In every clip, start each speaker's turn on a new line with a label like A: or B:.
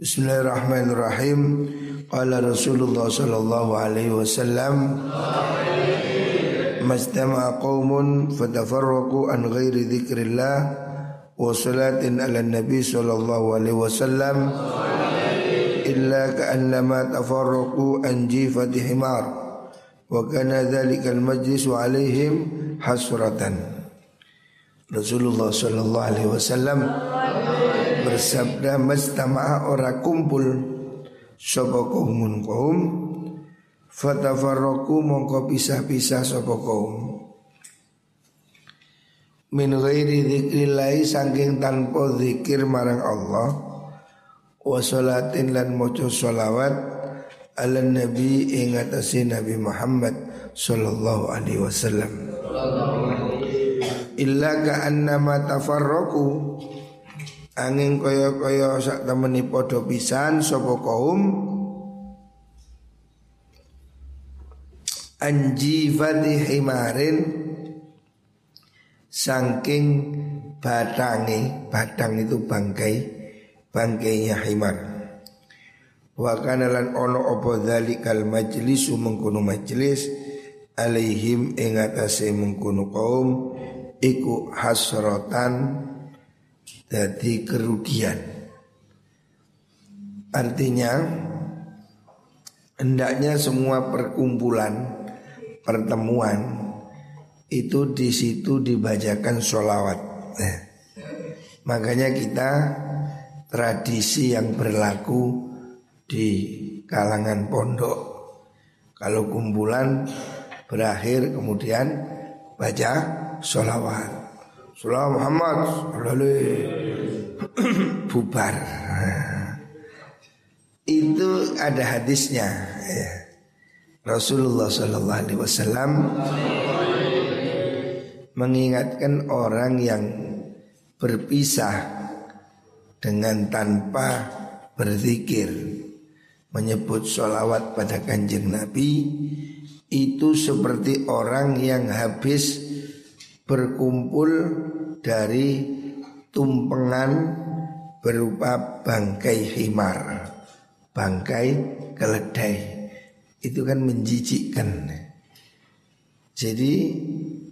A: Bismillahirrahmanirrahim. Qala Rasulullah sallallahu alaihi wasallam Majtama'a qaumun fatafarraqu an ghairi dzikrillah wa salatin ala nabi sallallahu alaihi wasallam illa ka'annama tafarraqu an jifati himar wa kana dhalikal majlisu alaihim hasratan Rasulullah sallallahu alaihi wasallam bersabda mastama'a ora kumpul sapa kaumun kaum fatafarraqu mongko pisah-pisah sapa kaum. Min ghairi dzikrillah saking tanpa zikir marang Allah wa salatin lan maca sholawat ala nabi ing atase Nabi Muhammad sallallahu alaihi wasallam. Illa ka annama tafarraqu angin kaya-kaya sak temeni padha pisan sapa kaum? Anji fati himarin saking batangi batang itu bangkai bangkainya himar. Wa kana lan ono apa dzalikal majlisu mengkono majlis alaihim ing atase mengkono kaum iku hasratan jadi kerugian artinya hendaknya semua perkumpulan pertemuan itu di situ dibacakan sholawat. Nah, makanya kita tradisi yang berlaku di kalangan pondok kalau kumpulan berakhir kemudian baca sholawat. Sholawat Muhammad lalu bubar. itu ada hadisnya. Ya. Rasulullah Shallallahu Alaihi Wasallam mengingatkan orang yang berpisah dengan tanpa berzikir menyebut sholawat pada kanjeng Nabi itu seperti orang yang habis berkumpul dari tumpengan berupa bangkai himar, bangkai keledai itu kan menjijikkan. Jadi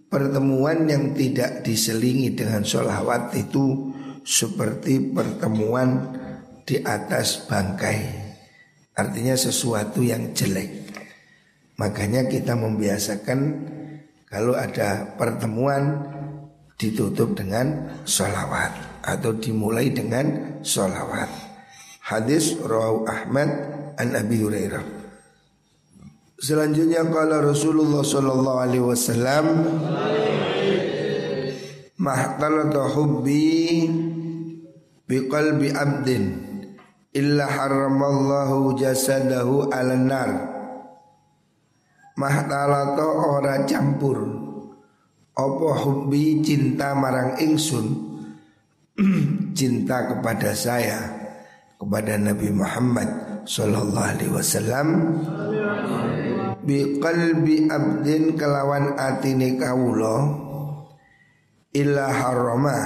A: pertemuan yang tidak diselingi dengan sholawat itu seperti pertemuan di atas bangkai. Artinya sesuatu yang jelek. Makanya kita membiasakan kalau ada pertemuan ditutup dengan sholawat atau dimulai dengan sholawat. Hadis Rawahu Ahmad an Abi Hurairah. Selanjutnya kala Rasulullah sallallahu alaihi wasallam Mahtalata hubbi biqalbi abdin illa haramallahu jasadahu ala nar Mahtalata ora campur. Apa hubbi cinta marang ingsun? Cinta kepada saya Kepada Nabi Muhammad Sallallahu alaihi wasallam. Bi qalbi abdin kelawan atine kawula. Illa harama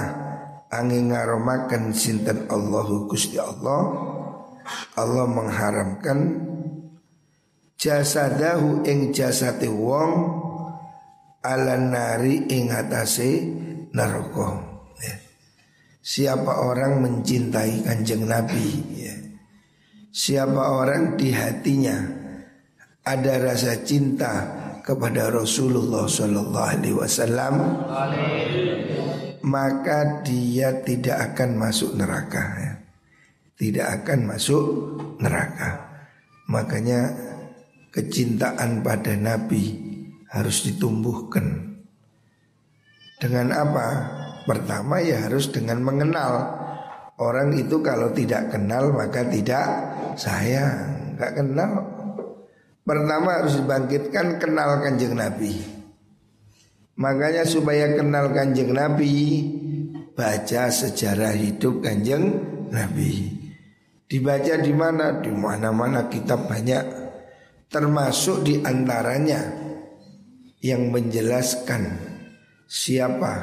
A: angin ngaromaken sinten Allahu Gusti Allah. Allah mengharamkan jasadahu ing jasate wong ala nari ing atase neraka ya. Siapa orang mencintai kanjeng Nabi ya. Siapa orang di hatinya ada rasa cinta kepada Rasulullah Shallallahu Alaihi Wasallam, maka dia tidak akan masuk neraka. Ya. Tidak akan masuk neraka. Makanya kecintaan pada Nabi harus ditumbuhkan. Dengan apa? Pertama ya harus dengan mengenal Orang itu kalau tidak kenal maka tidak sayang Gak kenal Pertama harus dibangkitkan kenal kanjeng Nabi Makanya supaya kenal kanjeng Nabi Baca sejarah hidup kanjeng Nabi Dibaca di mana? Di mana-mana kitab banyak Termasuk di antaranya Yang menjelaskan Siapa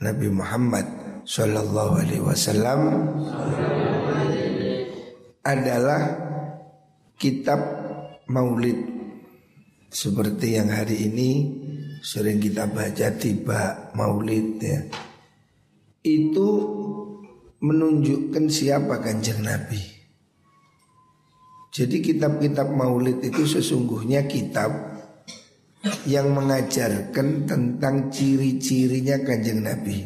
A: Nabi Muhammad Sallallahu alaihi wasallam adalah kitab maulid seperti yang hari ini sering kita baca tiba maulid ya. Itu menunjukkan siapa kanjeng Nabi. Jadi kitab-kitab maulid itu sesungguhnya kitab yang mengajarkan tentang ciri-cirinya kanjeng Nabi.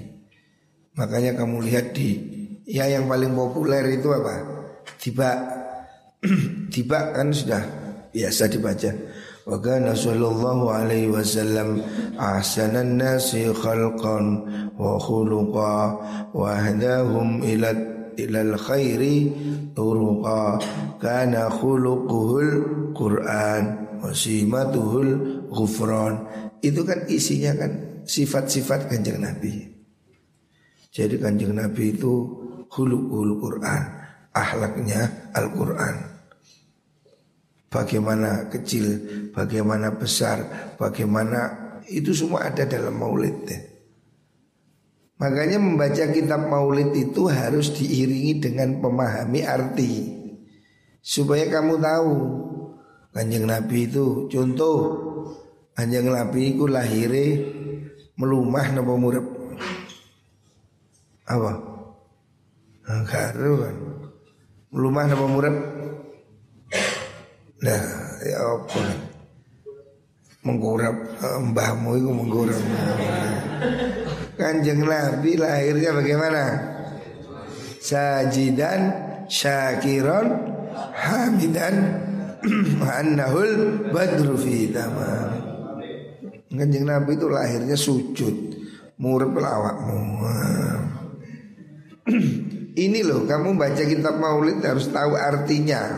A: Makanya kamu lihat di ya yang paling populer itu apa? Tiba tiba kan sudah biasa dibaca. Wa kana sallallahu alaihi wasallam ahsanan nasi khalqan wa khuluqa wa hadahum ila ilal khairi turuqa. Kana khuluquhul Qur'an wa simatuhul ghufran. Itu kan isinya kan sifat-sifat kanjeng Nabi. Jadi kanjeng Nabi itu khuluqul Qur'an ahlaknya Al-Qur'an. Bagaimana kecil, bagaimana besar, bagaimana itu semua ada dalam maulid ya. Makanya membaca kitab maulid itu harus diiringi dengan memahami arti Supaya kamu tahu Kanjeng Nabi itu contoh Kanjeng Nabi itu lahirnya melumah napa murep Apa? Enggak kan Melumah napa murep Nah, ya apa? Menggurap eh, mbahmu itu menggurap. Kanjeng Nabi lahirnya bagaimana? Sajidan, syakiron, hamidan, annahul badru fi. Kanjeng Nabi itu lahirnya sujud, murab lawakmu. Ini loh, kamu baca kitab Maulid harus tahu artinya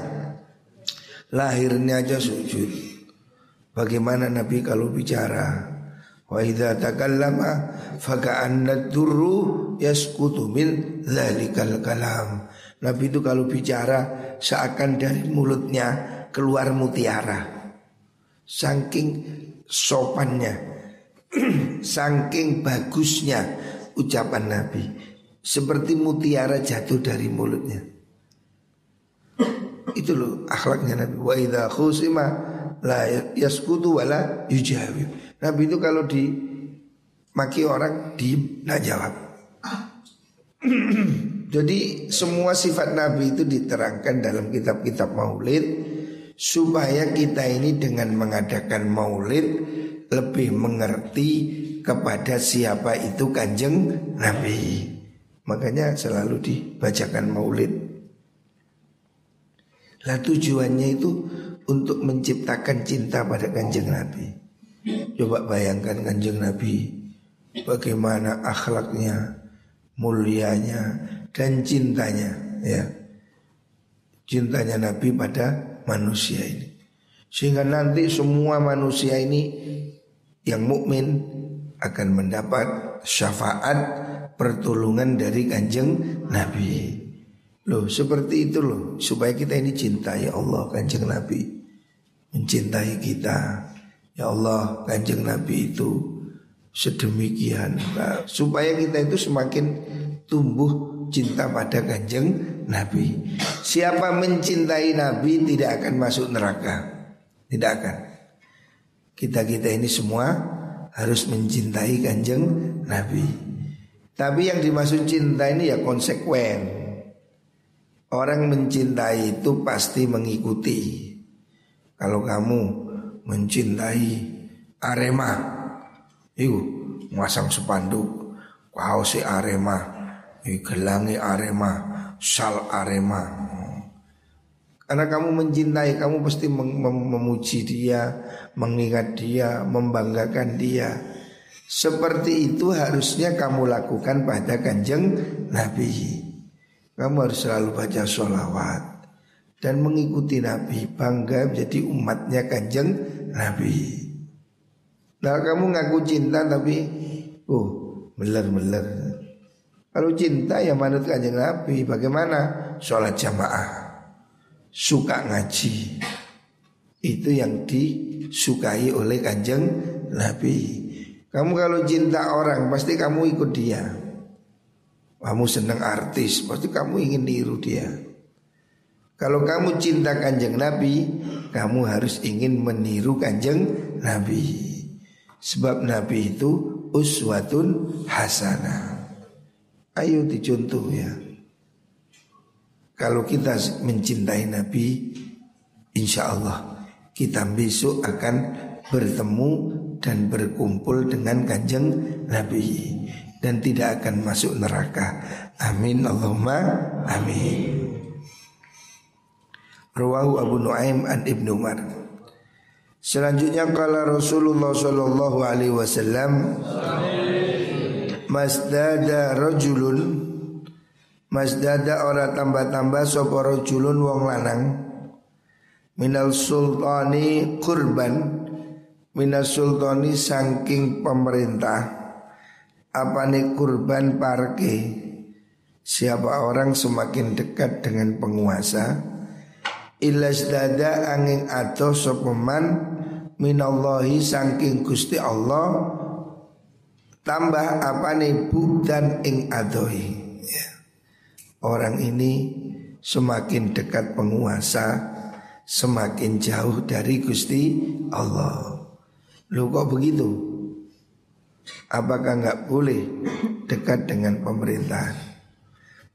A: lahirnya aja sujud. Bagaimana Nabi kalau bicara? Wa idza takallama faka'anna durru yaskutu min dzalikal kalam. Nabi itu kalau bicara seakan dari mulutnya keluar mutiara. Saking sopannya, saking bagusnya ucapan Nabi. Seperti mutiara jatuh dari mulutnya. Itu loh akhlaknya Nabi. Wa idza khusima la yaskutu wala yujawib. Nabi itu kalau di maki orang diem nggak jawab. Jadi semua sifat Nabi itu diterangkan dalam kitab-kitab Maulid supaya kita ini dengan mengadakan Maulid lebih mengerti kepada siapa itu kanjeng Nabi. Makanya selalu dibacakan Maulid. Nah tujuannya itu untuk menciptakan cinta pada kanjeng Nabi. Coba bayangkan kanjeng Nabi bagaimana akhlaknya, mulianya dan cintanya ya. Cintanya Nabi pada manusia ini. Sehingga nanti semua manusia ini yang mukmin akan mendapat syafaat pertolongan dari kanjeng Nabi. Loh seperti itu loh Supaya kita ini cintai Allah kanjeng Nabi Mencintai kita Ya Allah kanjeng Nabi itu Sedemikian Supaya kita itu semakin tumbuh cinta pada kanjeng Nabi. Siapa mencintai Nabi tidak akan masuk neraka. Tidak akan. Kita-kita ini semua harus mencintai kanjeng Nabi. Tapi yang dimaksud cinta ini ya konsekuen. Orang mencintai itu pasti mengikuti. Kalau kamu mencintai Arema, itu masang sepanduk, kau si Arema, gelangi Arema, sal Arema. Karena kamu mencintai, kamu pasti mem memuji dia, mengingat dia, membanggakan dia. Seperti itu harusnya kamu lakukan pada kanjeng Nabi. Kamu harus selalu baca sholawat dan mengikuti Nabi bangga menjadi umatnya kanjeng Nabi. Nah kamu ngaku cinta tapi oh meler-meler. Kalau cinta ya manut kanjeng Nabi bagaimana? Sholat jamaah, suka ngaji. Itu yang disukai oleh kanjeng Nabi. Kamu kalau cinta orang pasti kamu ikut dia. Kamu senang artis, pasti kamu ingin niru dia. Kalau kamu cinta kanjeng Nabi, kamu harus ingin meniru kanjeng Nabi. Sebab Nabi itu uswatun hasanah. Ayo dicontoh ya. Kalau kita mencintai Nabi, insya Allah kita besok akan bertemu dan berkumpul dengan kanjeng Nabi dan tidak akan masuk neraka. Amin Allahumma amin. Rawahu Abu Nuaim an Ibnu Umar. Selanjutnya kala Rasulullah sallallahu alaihi wasallam Masdada rajulun Masdada ora tambah-tambah sapa rajulun wong lanang Minal sultani kurban Minal sultani saking pemerintah Apa nih kurban parke Siapa orang semakin dekat dengan penguasa Ilas dada angin atau sopeman minallahi saking gusti Allah tambah apa nih dan ing adohi. Ya. orang ini semakin dekat penguasa semakin jauh dari gusti Allah. Lu kok begitu? Apakah nggak boleh dekat dengan pemerintahan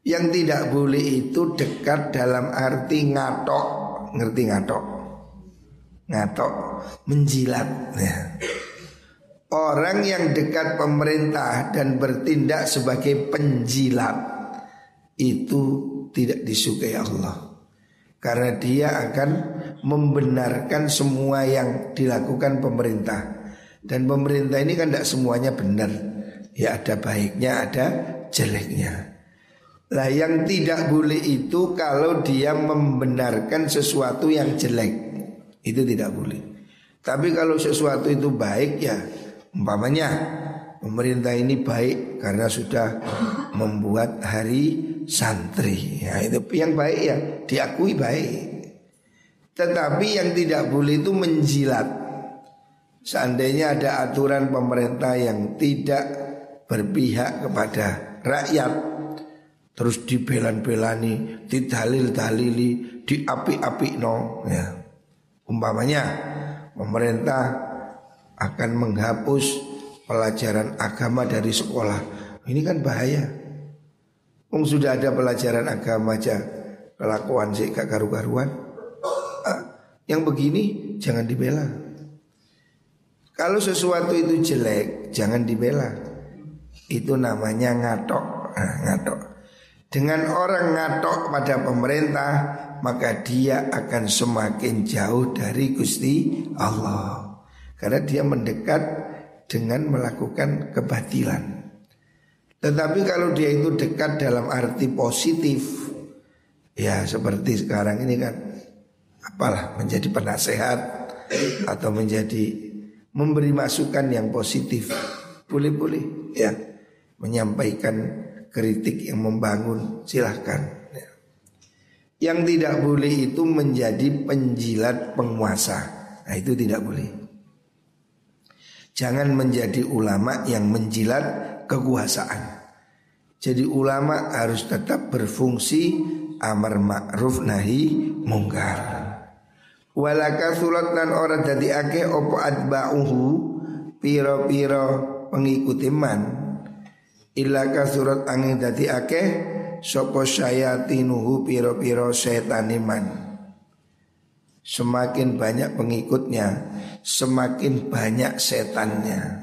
A: yang tidak boleh itu dekat dalam arti ngatok. Ngerti ngatok? Ngatok. Menjilat. Ya. Orang yang dekat pemerintah dan bertindak sebagai penjilat Itu tidak disukai Allah. Karena dia akan membenarkan semua yang dilakukan pemerintah. Dan pemerintah ini kan tidak semuanya benar. Ya ada baiknya, ada jeleknya lah yang tidak boleh itu kalau dia membenarkan sesuatu yang jelek. Itu tidak boleh. Tapi kalau sesuatu itu baik ya Umpamanya pemerintah ini baik karena sudah membuat hari santri. Ya, Itu yang baik ya diakui baik. Tetapi yang tidak boleh itu menjilat. Seandainya ada aturan pemerintah yang tidak berpihak kepada rakyat terus dibelan-belani, didalil-dalili, diapi-api no ya. Umpamanya pemerintah akan menghapus pelajaran agama dari sekolah. Ini kan bahaya. Um, sudah ada pelajaran agama aja kelakuan sih gak karu-karuan. Ah, yang begini jangan dibela. Kalau sesuatu itu jelek jangan dibela. Itu namanya ngatok. Nah, ngatok. Dengan orang ngatok pada pemerintah Maka dia akan semakin jauh dari Gusti Allah. Karena dia mendekat dengan melakukan kebatilan. Tetapi kalau dia itu dekat dalam arti positif Ya seperti sekarang ini kan Apalah menjadi penasehat Atau menjadi memberi masukan yang positif. Boleh-boleh ya Menyampaikan kritik yang membangun silahkan. Ya. Yang tidak boleh itu menjadi penjilat penguasa. Nah itu tidak boleh. Jangan menjadi ulama yang menjilat kekuasaan. Jadi ulama harus tetap berfungsi Amar ma'ruf nahi mungkar. Walaka surat dan orang jadi ake opo adba'uhu Piro-piro pengikuti man Illa surat angin dadi akeh Sopo syayatinuhu piro-piro setaniman Semakin banyak pengikutnya Semakin banyak setannya.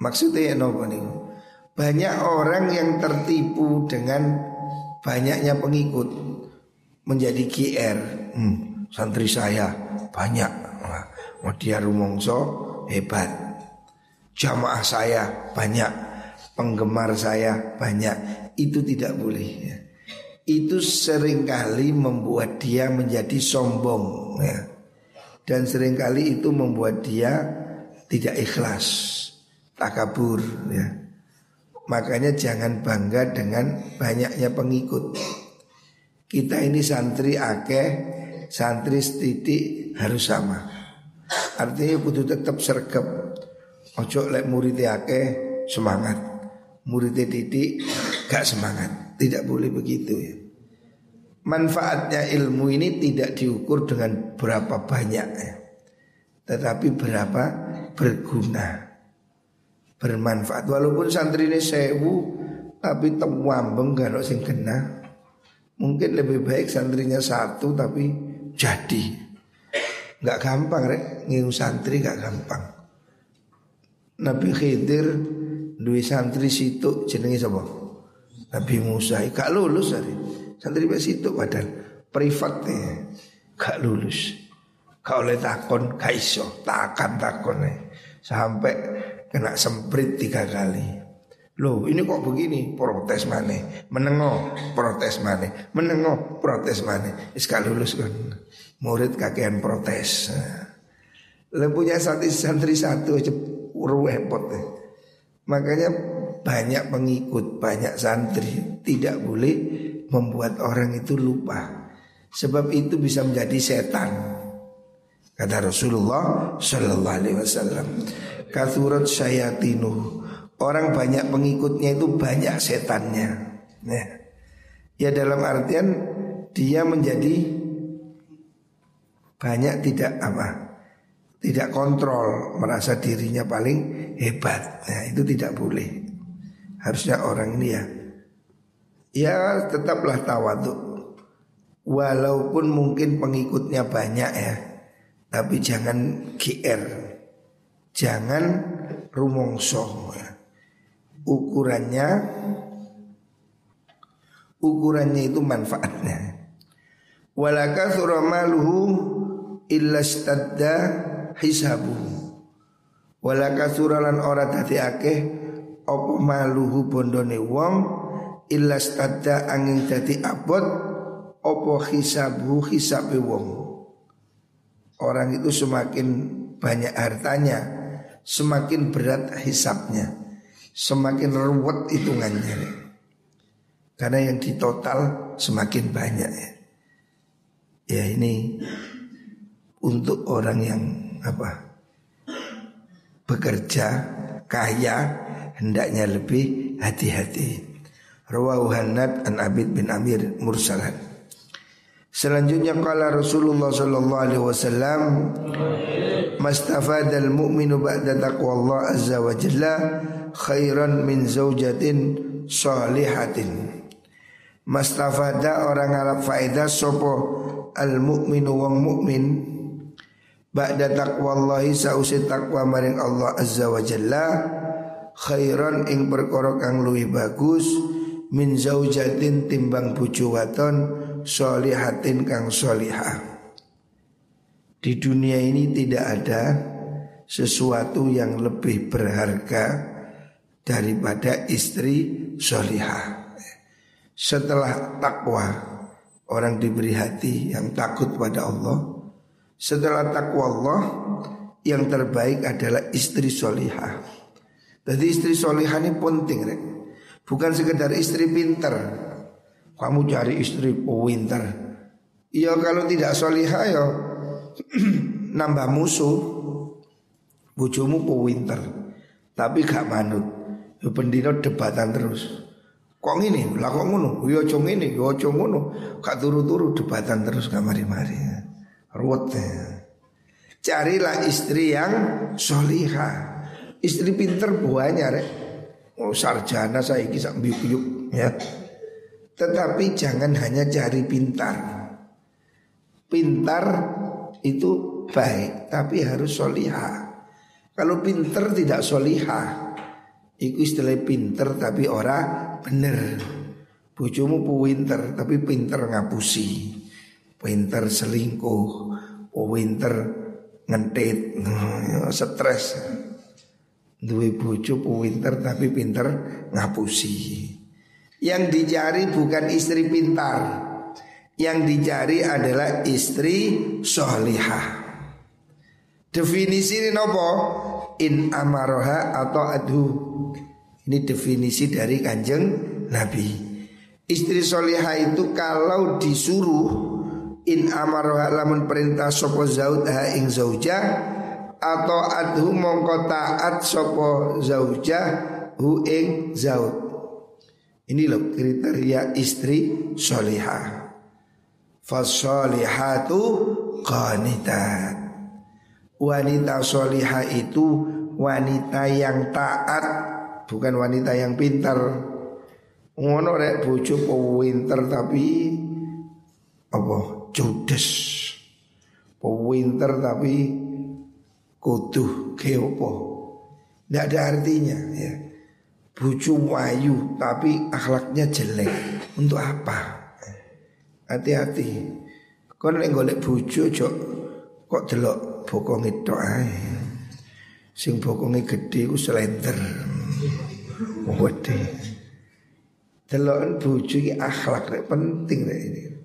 A: Maksudnya apa nih? Banyak orang yang tertipu dengan banyaknya pengikut Menjadi GR hmm, Santri saya banyak. Mau dia rumongso hebat. Jamaah saya banyak penggemar saya banyak. Itu tidak boleh ya. itu sering kali membuat dia menjadi sombong ya. dan sering kali itu membuat dia tidak ikhlas takabur ya. Makanya jangan bangga dengan banyaknya pengikut. Kita ini santri akeh santri setitik harus sama. Artinya butuh tetap sergap ojo lek murid akeh semangat muridnya didik gak semangat. Tidak boleh begitu ya. manfaatnya ilmu ini tidak diukur dengan berapa banyak ya. Tetapi berapa berguna Bermanfaat Walaupun santri ini sewu Tapi temwambeng kalau sing kena Mungkin lebih baik santrinya satu tapi jadi Gak gampang rek Ngiu santri gak gampang Nabi Khidir Dua santri situ jenengi sapa? Nabi Musa gak lulus hari Santri pas itu padahal privat nih, gak lulus. Gak oleh takon, gak iso, takon nih. Sampai kena semprit tiga kali. Loh ini kok begini protes mana menengo protes mana menengo protes mana sekali lulus kan murid kakean protes Lalu punya santri, santri satu aja deh. Makanya banyak pengikut, banyak santri tidak boleh membuat orang itu lupa. Sebab itu bisa menjadi setan. Kata Rasulullah Sallallahu Alaihi Wasallam. Kathurat syayatinu. Orang banyak pengikutnya itu banyak setannya. Nah, ya dalam artian dia menjadi banyak tidak apa tidak kontrol merasa dirinya paling hebat. Nah itu tidak boleh. Harusnya orang ini ya Ya tetaplah tawadu Walaupun mungkin pengikutnya banyak ya Tapi jangan GR Jangan rumongso ya. Ukurannya Ukurannya itu manfaatnya. Walaka suramaluhu illa hisabu. Walaka suralan ora dadi akeh Opo maluhu bondone wong illa stadda angin dadi abot opo hisabu hisabe wong. Orang itu semakin banyak hartanya semakin berat hisapnya semakin ruwet hitungannya. Karena yang di total semakin banyak. Ya ya ini untuk orang yang apa bekerja kaya hendaknya lebih hati-hati Rawahu Hannad an Abid bin Amir mursalan. Selanjutnya kala Rasulullah sallallahu alaihi wasallam mastafadal mu'minu ba'da taqwallah azza wa jalla khairan min zaujatin salihatin. Mastafada orang Arab faedah sopo al mu'minu wong mukmin ba'da taqwallahi sausi taqwa maring Allah azza wa jalla khairan ing perkara kang luwih bagus min zaujatin timbang bojo waton solihatin kang solihah. Di dunia ini tidak ada sesuatu yang lebih berharga daripada istri solihah. Setelah takwa orang diberi hati yang takut pada Allah. Setelah takwa Allah yang terbaik adalah istri solihah. Jadi istri solihah ini penting. Rek. Bukan sekedar istri pinter Kamu cari istri pinter Ya kalau tidak solihah ya Nambah musuh Bujumu pinter Tapi gak manut pendino debatan terus Kok ini? Lah kok ngono? Ya cung ini, ya cung ngono Gak turu-turu debatan terus gak mari-mari Ruwet ya Carilah istri yang solihah Istri pinter buahnya rek Oh sarjana saya kisah biuk ya. Tetapi jangan hanya cari pintar. Pintar itu baik, tapi harus solihah. Kalau pintar tidak solihah, itu istilah pintar tapi orang bener. Bojomu pinter tapi pinter ngapusi. Pinter selingkuh, pinter ngentit, stres. Duwe bojo pinter tapi pinter ngapusi. Yang dicari bukan istri pintar. Yang dicari adalah istri solihah. Definisi ini nopo? In amaroha atau adu. Ini definisi dari kanjeng Nabi. Istri solihah itu kalau disuruh in amaroha lamun perintah sopo zaudha ing zaujah atau adhu mongko taat sopo zaujah hu ing zaud. Ini loh kriteria istri solihah. fasolihatu qanitat. Wanita solihah itu wanita yang taat, bukan wanita yang pintar. Ngono rek bojo pinter tapi apa judes. Pinter tapi kuduh ke apa? Tidak ada artinya ya. Bucu wayu tapi akhlaknya jelek. Untuk apa? Hati-hati. Kau nek golek bucu cok kok delok bokong itu ae. Sing bokonge gede ku slender. Wede. Delok bucu iki akhlak penting ini.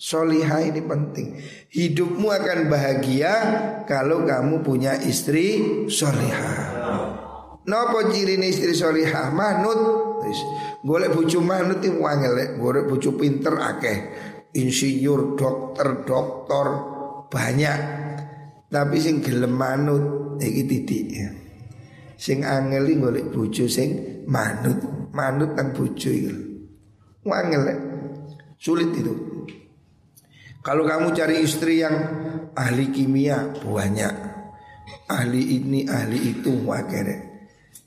A: Soliha ini penting. Hidupmu akan bahagia Kalau kamu punya istri soliha Nopo ciri istri solihah? Manut Golek bucu manut itu wangel Golek bucu pinter akeh. Insinyur, dokter, doktor. Banyak. Tapi sing gelem manut Iki titik ya Sing angeli golek bucu sing manut Manut dan bucu itu Wangel Sulit itu kalau kamu cari istri yang ahli kimia banyak, ahli ini ahli itu wakere.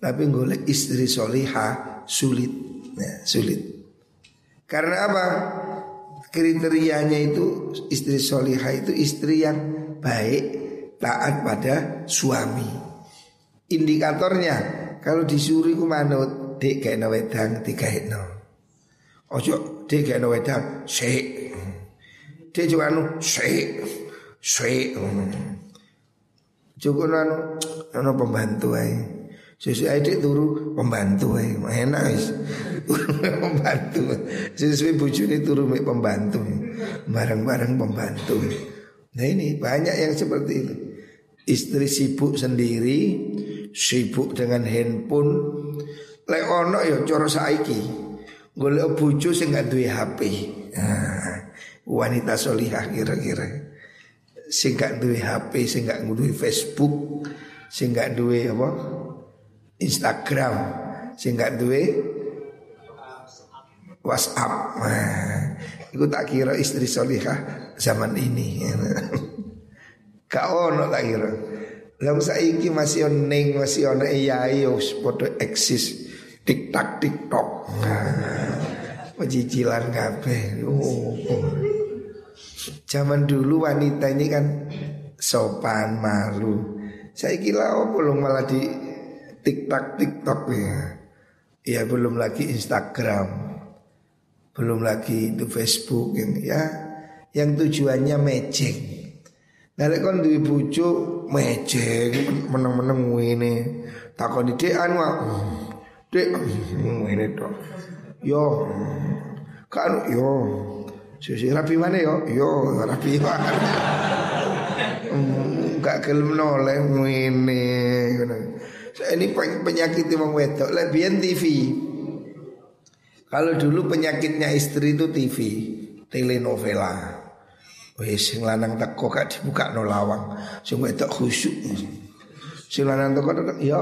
A: Tapi golek istri soliha sulit, ya, sulit. Karena apa? Kriterianya itu istri soliha itu istri yang baik, taat pada suami. Indikatornya kalau disuruh ku manut, dek kayak wedang tiga no. Ojo dek kayak wedang, sik. Dek juga anu sik, sik. Cukup anu, anu pembantu aja. Sesuai adik turu pembantu eh enak wis. pembantu. Sesuai bojone turu pembantu. Bareng-bareng pembantu. Nah ini banyak yang seperti itu. Istri sibuk sendiri, sibuk dengan handphone. Lek ono ya cara saiki. Golek bojo sing gak duwe HP. Nah, wanita solihah kira-kira. Sing gak HP, sing gak Facebook, sing gak apa? Instagram sing gak WhatsApp. Nah, itu tak kira istri solihah zaman ini. Kau ono tak kira. Lah saiki masih oneng masih ono AI yo foto eksis TikTok TikTok. Pecicilan kabeh. Oh, oh. Zaman dulu wanita ini kan sopan malu. Saya kira oh belum malah di TikTok TikTok ya. Ya belum lagi Instagram. Belum lagi itu Facebook ya yang tujuannya meceng. Nah kon duwe bojo meceng meneng-meneng ngene. Takon ide anu Dek ngene tok. Yo kan yo Sisi rapi mana yo? Yo rapi mana? Enggak hmm, gelem noleh ngene ini penyakit wong wedok lebihan TV. Kalau dulu penyakitnya istri itu TV, telenovela. Wes sing lanang teko gak dibuka no lawang. Sing wedok khusyuk. Sing lanang teko tetep ya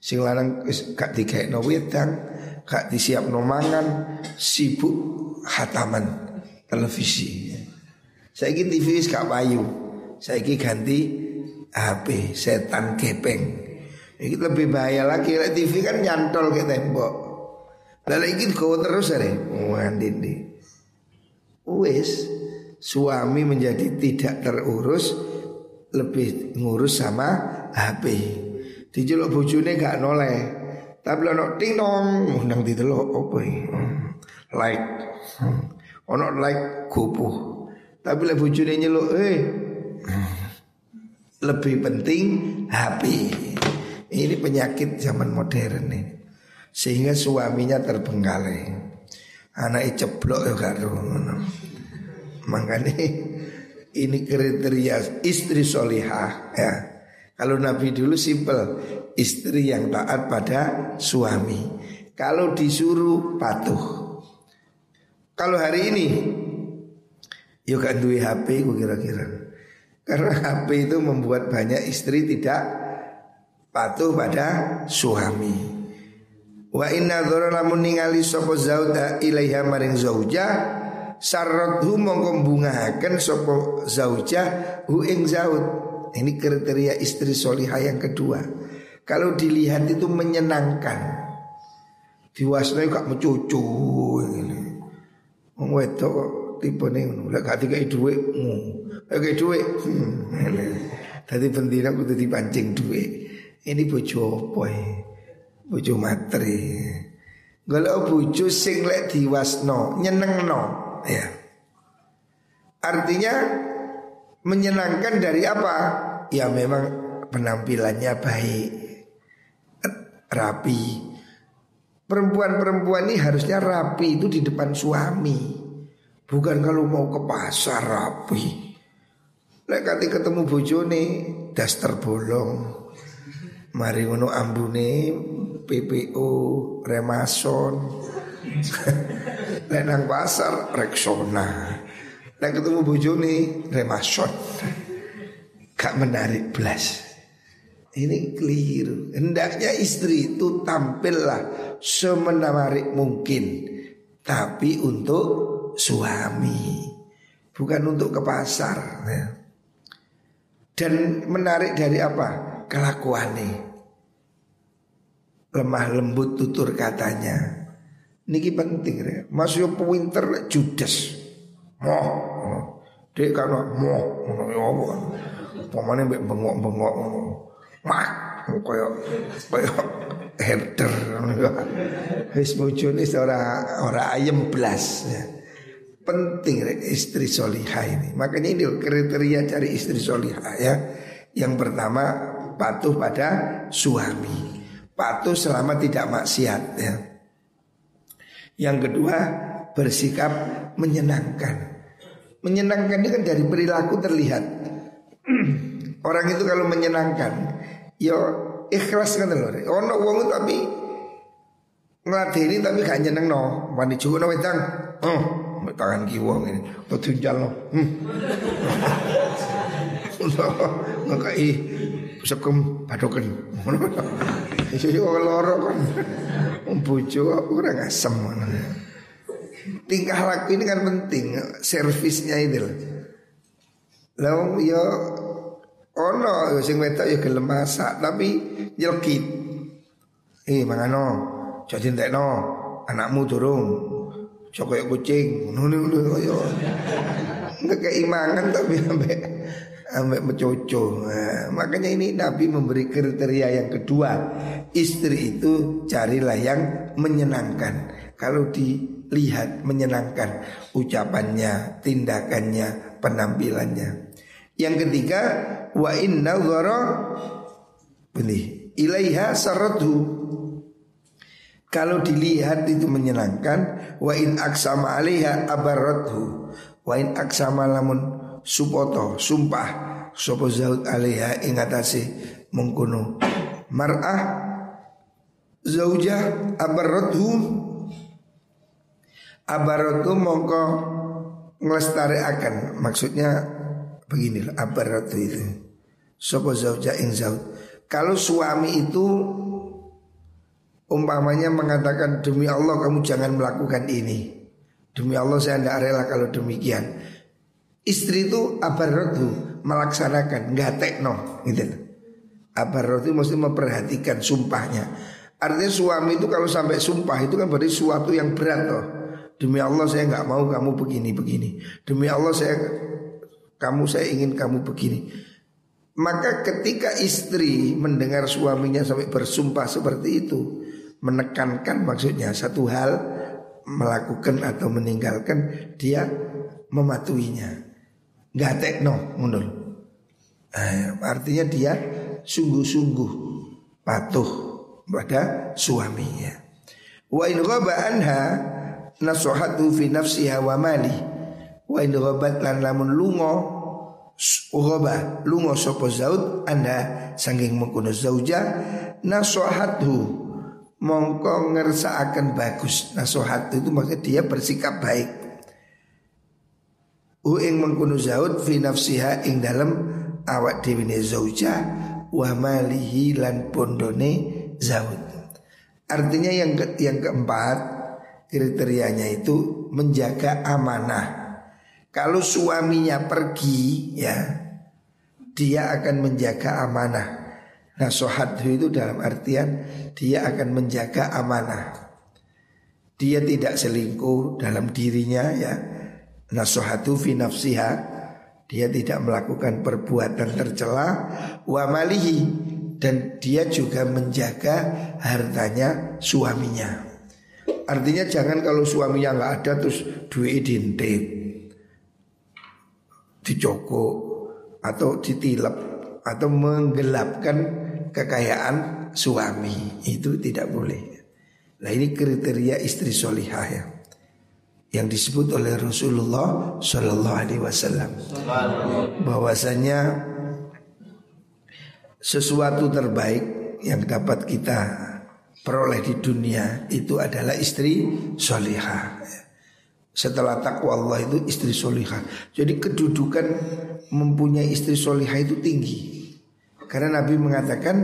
A: Sing lanang wis gak no wedang, gak no mangan, sibuk hataman televisi. Saiki TV wis gak payu. Saiki ganti HP setan kepeng. Ini lebih bahaya lagi TV kan nyantol ke tembok. Lalu ini kau terus ada Wandin di. Wes suami menjadi tidak terurus lebih ngurus sama HP. Dijeluk bojone gak noleh. Tapi lo ting dong undang lo apa Like. Ono like kupu. Tapi lah bojone nyeluk eh lebih penting HP. Ini penyakit zaman modern nih. Sehingga suaminya terbengkalai. Anak ceblok ya karo Makanya ini kriteria istri solihah ya. Kalau Nabi dulu simpel Istri yang taat pada suami Kalau disuruh patuh Kalau hari ini Yuk kan duwe HP kira-kira karena HP itu membuat banyak istri tidak patuh pada suami. Wa inna dzara lamun ningali sapa zauda ilaiha maring zauja Sarrathu mongko bungahaken sapa zaujah hu ing zaud. Ini kriteria istri solihah yang kedua. Kalau dilihat itu menyenangkan. Diwasnai gak mencucu ini. Wong wedok tipe ning lek gak dikai dhuwit lek dikai dhuwit. Dadi bendina kudu dipancing dhuwit. Ini bojo apa ya bojo materi. Kalau bojo sing lek diwasno nyenengno. Ya. Artinya menyenangkan dari apa? Ya memang penampilannya baik rapi Perempuan-perempuan ini harusnya rapi itu di depan suami. Bukan kalau mau ke pasar rapi. Lek kati ketemu bojone daster bolong. Mari ngono ambune PPO Remason. Lek nang pasar Rexona. Lek ketemu bojone Remason. Gak menarik belas. Ini keliru. Hendaknya istri itu tampillah semenarik mungkin, tapi untuk suami, bukan untuk ke pasar. Ya. Dan menarik dari apa? Kelakuannya. Lemah lembut tutur katanya. Niki penting ya. Masih pinter judes. Moh. Dek kalau moh. Pemane bengok-bengok mak koyo koyo herder wis bojone ora ora ayem blas ya. penting istri solihah ini. Makanya ini kriteria cari istri solihah ya. Yang pertama patuh pada suami. Patuh selama tidak maksiat ya. Yang kedua bersikap menyenangkan. Menyenangkan ini kan dari perilaku terlihat. Orang itu kalau menyenangkan yo ikhlas kan lho. Ono wong tapi ngladeni tapi gak no Wani juga no wedang. Oh, tangan kiwa ini. Tudunjal no. Hmm. Ngakai sekum padoken. Yo loro kan. Bojo ora ngasem Tingkah laku ini kan penting, servisnya itu. Lalu yo Ono ya sing wedok ya gelem masak tapi nyelkit. Eh mangano, jadi entekno anakmu durung. Cokoy kucing, ngono ngono yo. Enggak keimangan tapi ambek ambek mencoco. Nah, makanya ini Nabi memberi kriteria yang kedua. Istri itu carilah yang menyenangkan. Kalau dilihat menyenangkan ucapannya, tindakannya, penampilannya. Yang ketiga wa inna dhara Beli ilaiha saratu kalau dilihat itu menyenangkan wa in aksama alaiha abarathu wa in aksama lamun supoto sumpah sapa zaud alaiha ing atase mengkono mar'ah zaujah abarathu abarathu mongko nglestarekaken maksudnya Beginilah abaratu itu. Sopo zauja ing zaud. Kalau suami itu umpamanya mengatakan demi Allah kamu jangan melakukan ini. Demi Allah saya tidak rela kalau demikian. Istri itu abaratu melaksanakan, nggak tekno, gitu. Abaratu mesti memperhatikan sumpahnya. Artinya suami itu kalau sampai sumpah itu kan berarti suatu yang berat loh. Demi Allah saya nggak mau kamu begini begini. Demi Allah saya kamu saya ingin kamu begini. Maka ketika istri mendengar suaminya sampai bersumpah seperti itu, menekankan maksudnya satu hal melakukan atau meninggalkan dia mematuhinya. Gak tekno mundur. Eh, artinya dia sungguh-sungguh patuh pada suaminya. Wa in anha nasuhatu fi nafsiha wa mali Wa in ghabat lan lamun lunga Ughaba lunga sapa zaud anda sanging mengkono zauja nasohathu. Mongko ngersaaken bagus nasohat itu maksudnya dia bersikap baik. U ing mengkono zaud fi nafsiha ing dalam awak ne zauja wa malihi lan pondone zaud. Artinya yang ke, yang keempat kriterianya itu menjaga amanah. Kalau suaminya pergi ya dia akan menjaga amanah. Nah sohadhu itu dalam artian dia akan menjaga amanah. Dia tidak selingkuh dalam dirinya ya. Nasohatu fi nafsiha dia tidak melakukan perbuatan tercela wa malihi dan dia juga menjaga hartanya suaminya. Artinya jangan kalau suaminya nggak ada terus duit dintip, dicokok atau ditilep atau menggelapkan kekayaan suami itu tidak boleh. Nah ini kriteria istri solihah ya yang disebut oleh Rasulullah Shallallahu Alaihi Wasallam bahwasanya sesuatu terbaik yang dapat kita peroleh di dunia itu adalah istri solihah. Setelah takwa Allah itu istri solihah. Jadi kedudukan mempunyai istri solihah itu tinggi. Karena Nabi mengatakan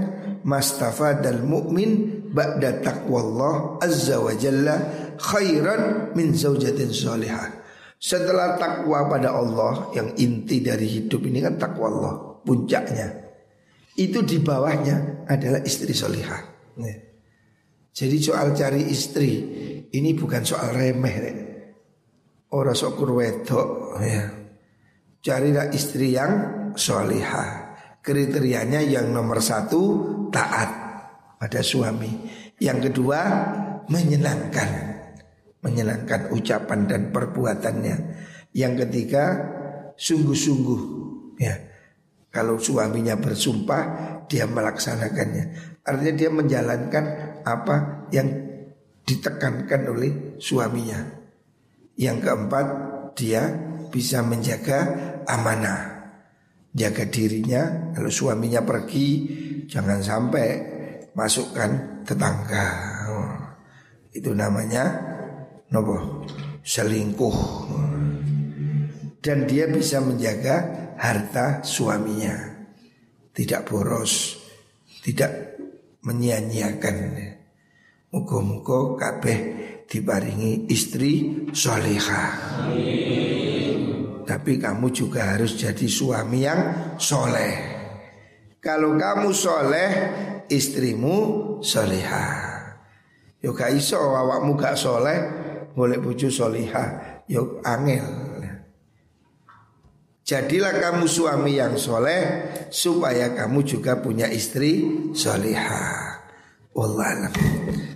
A: Mastafa dal mu'min ba'da taqwallah azza wa jalla khairan min zaujatin salihah. Setelah takwa pada Allah yang inti dari hidup ini kan takwa Allah, puncaknya. Itu di bawahnya adalah istri solihah. Jadi soal cari istri ini bukan soal remeh. Nek. Orang sok kurwedok ya. Carilah istri yang solihah. Kriterianya yang nomor satu taat pada suami. Yang kedua menyenangkan, menyenangkan ucapan dan perbuatannya. Yang ketiga sungguh-sungguh ya. Kalau suaminya bersumpah dia melaksanakannya. Artinya dia menjalankan apa yang ditekankan oleh suaminya. Yang keempat dia bisa menjaga amanah. Jaga dirinya kalau suaminya pergi jangan sampai masukkan tetangga. Itu namanya nopo selingkuh. Dan dia bisa menjaga harta suaminya. Tidak boros, tidak menyia-nyiakan. Muka-muka kabeh diparingi istri solehah. Tapi kamu juga harus jadi suami yang soleh. Kalau kamu soleh istrimu soleha. Yo gak iso awakmu gak soleh boleh bucu soleha. Yo angel. Jadilah kamu suami yang soleh supaya kamu juga punya istri soleha. Wallahualam.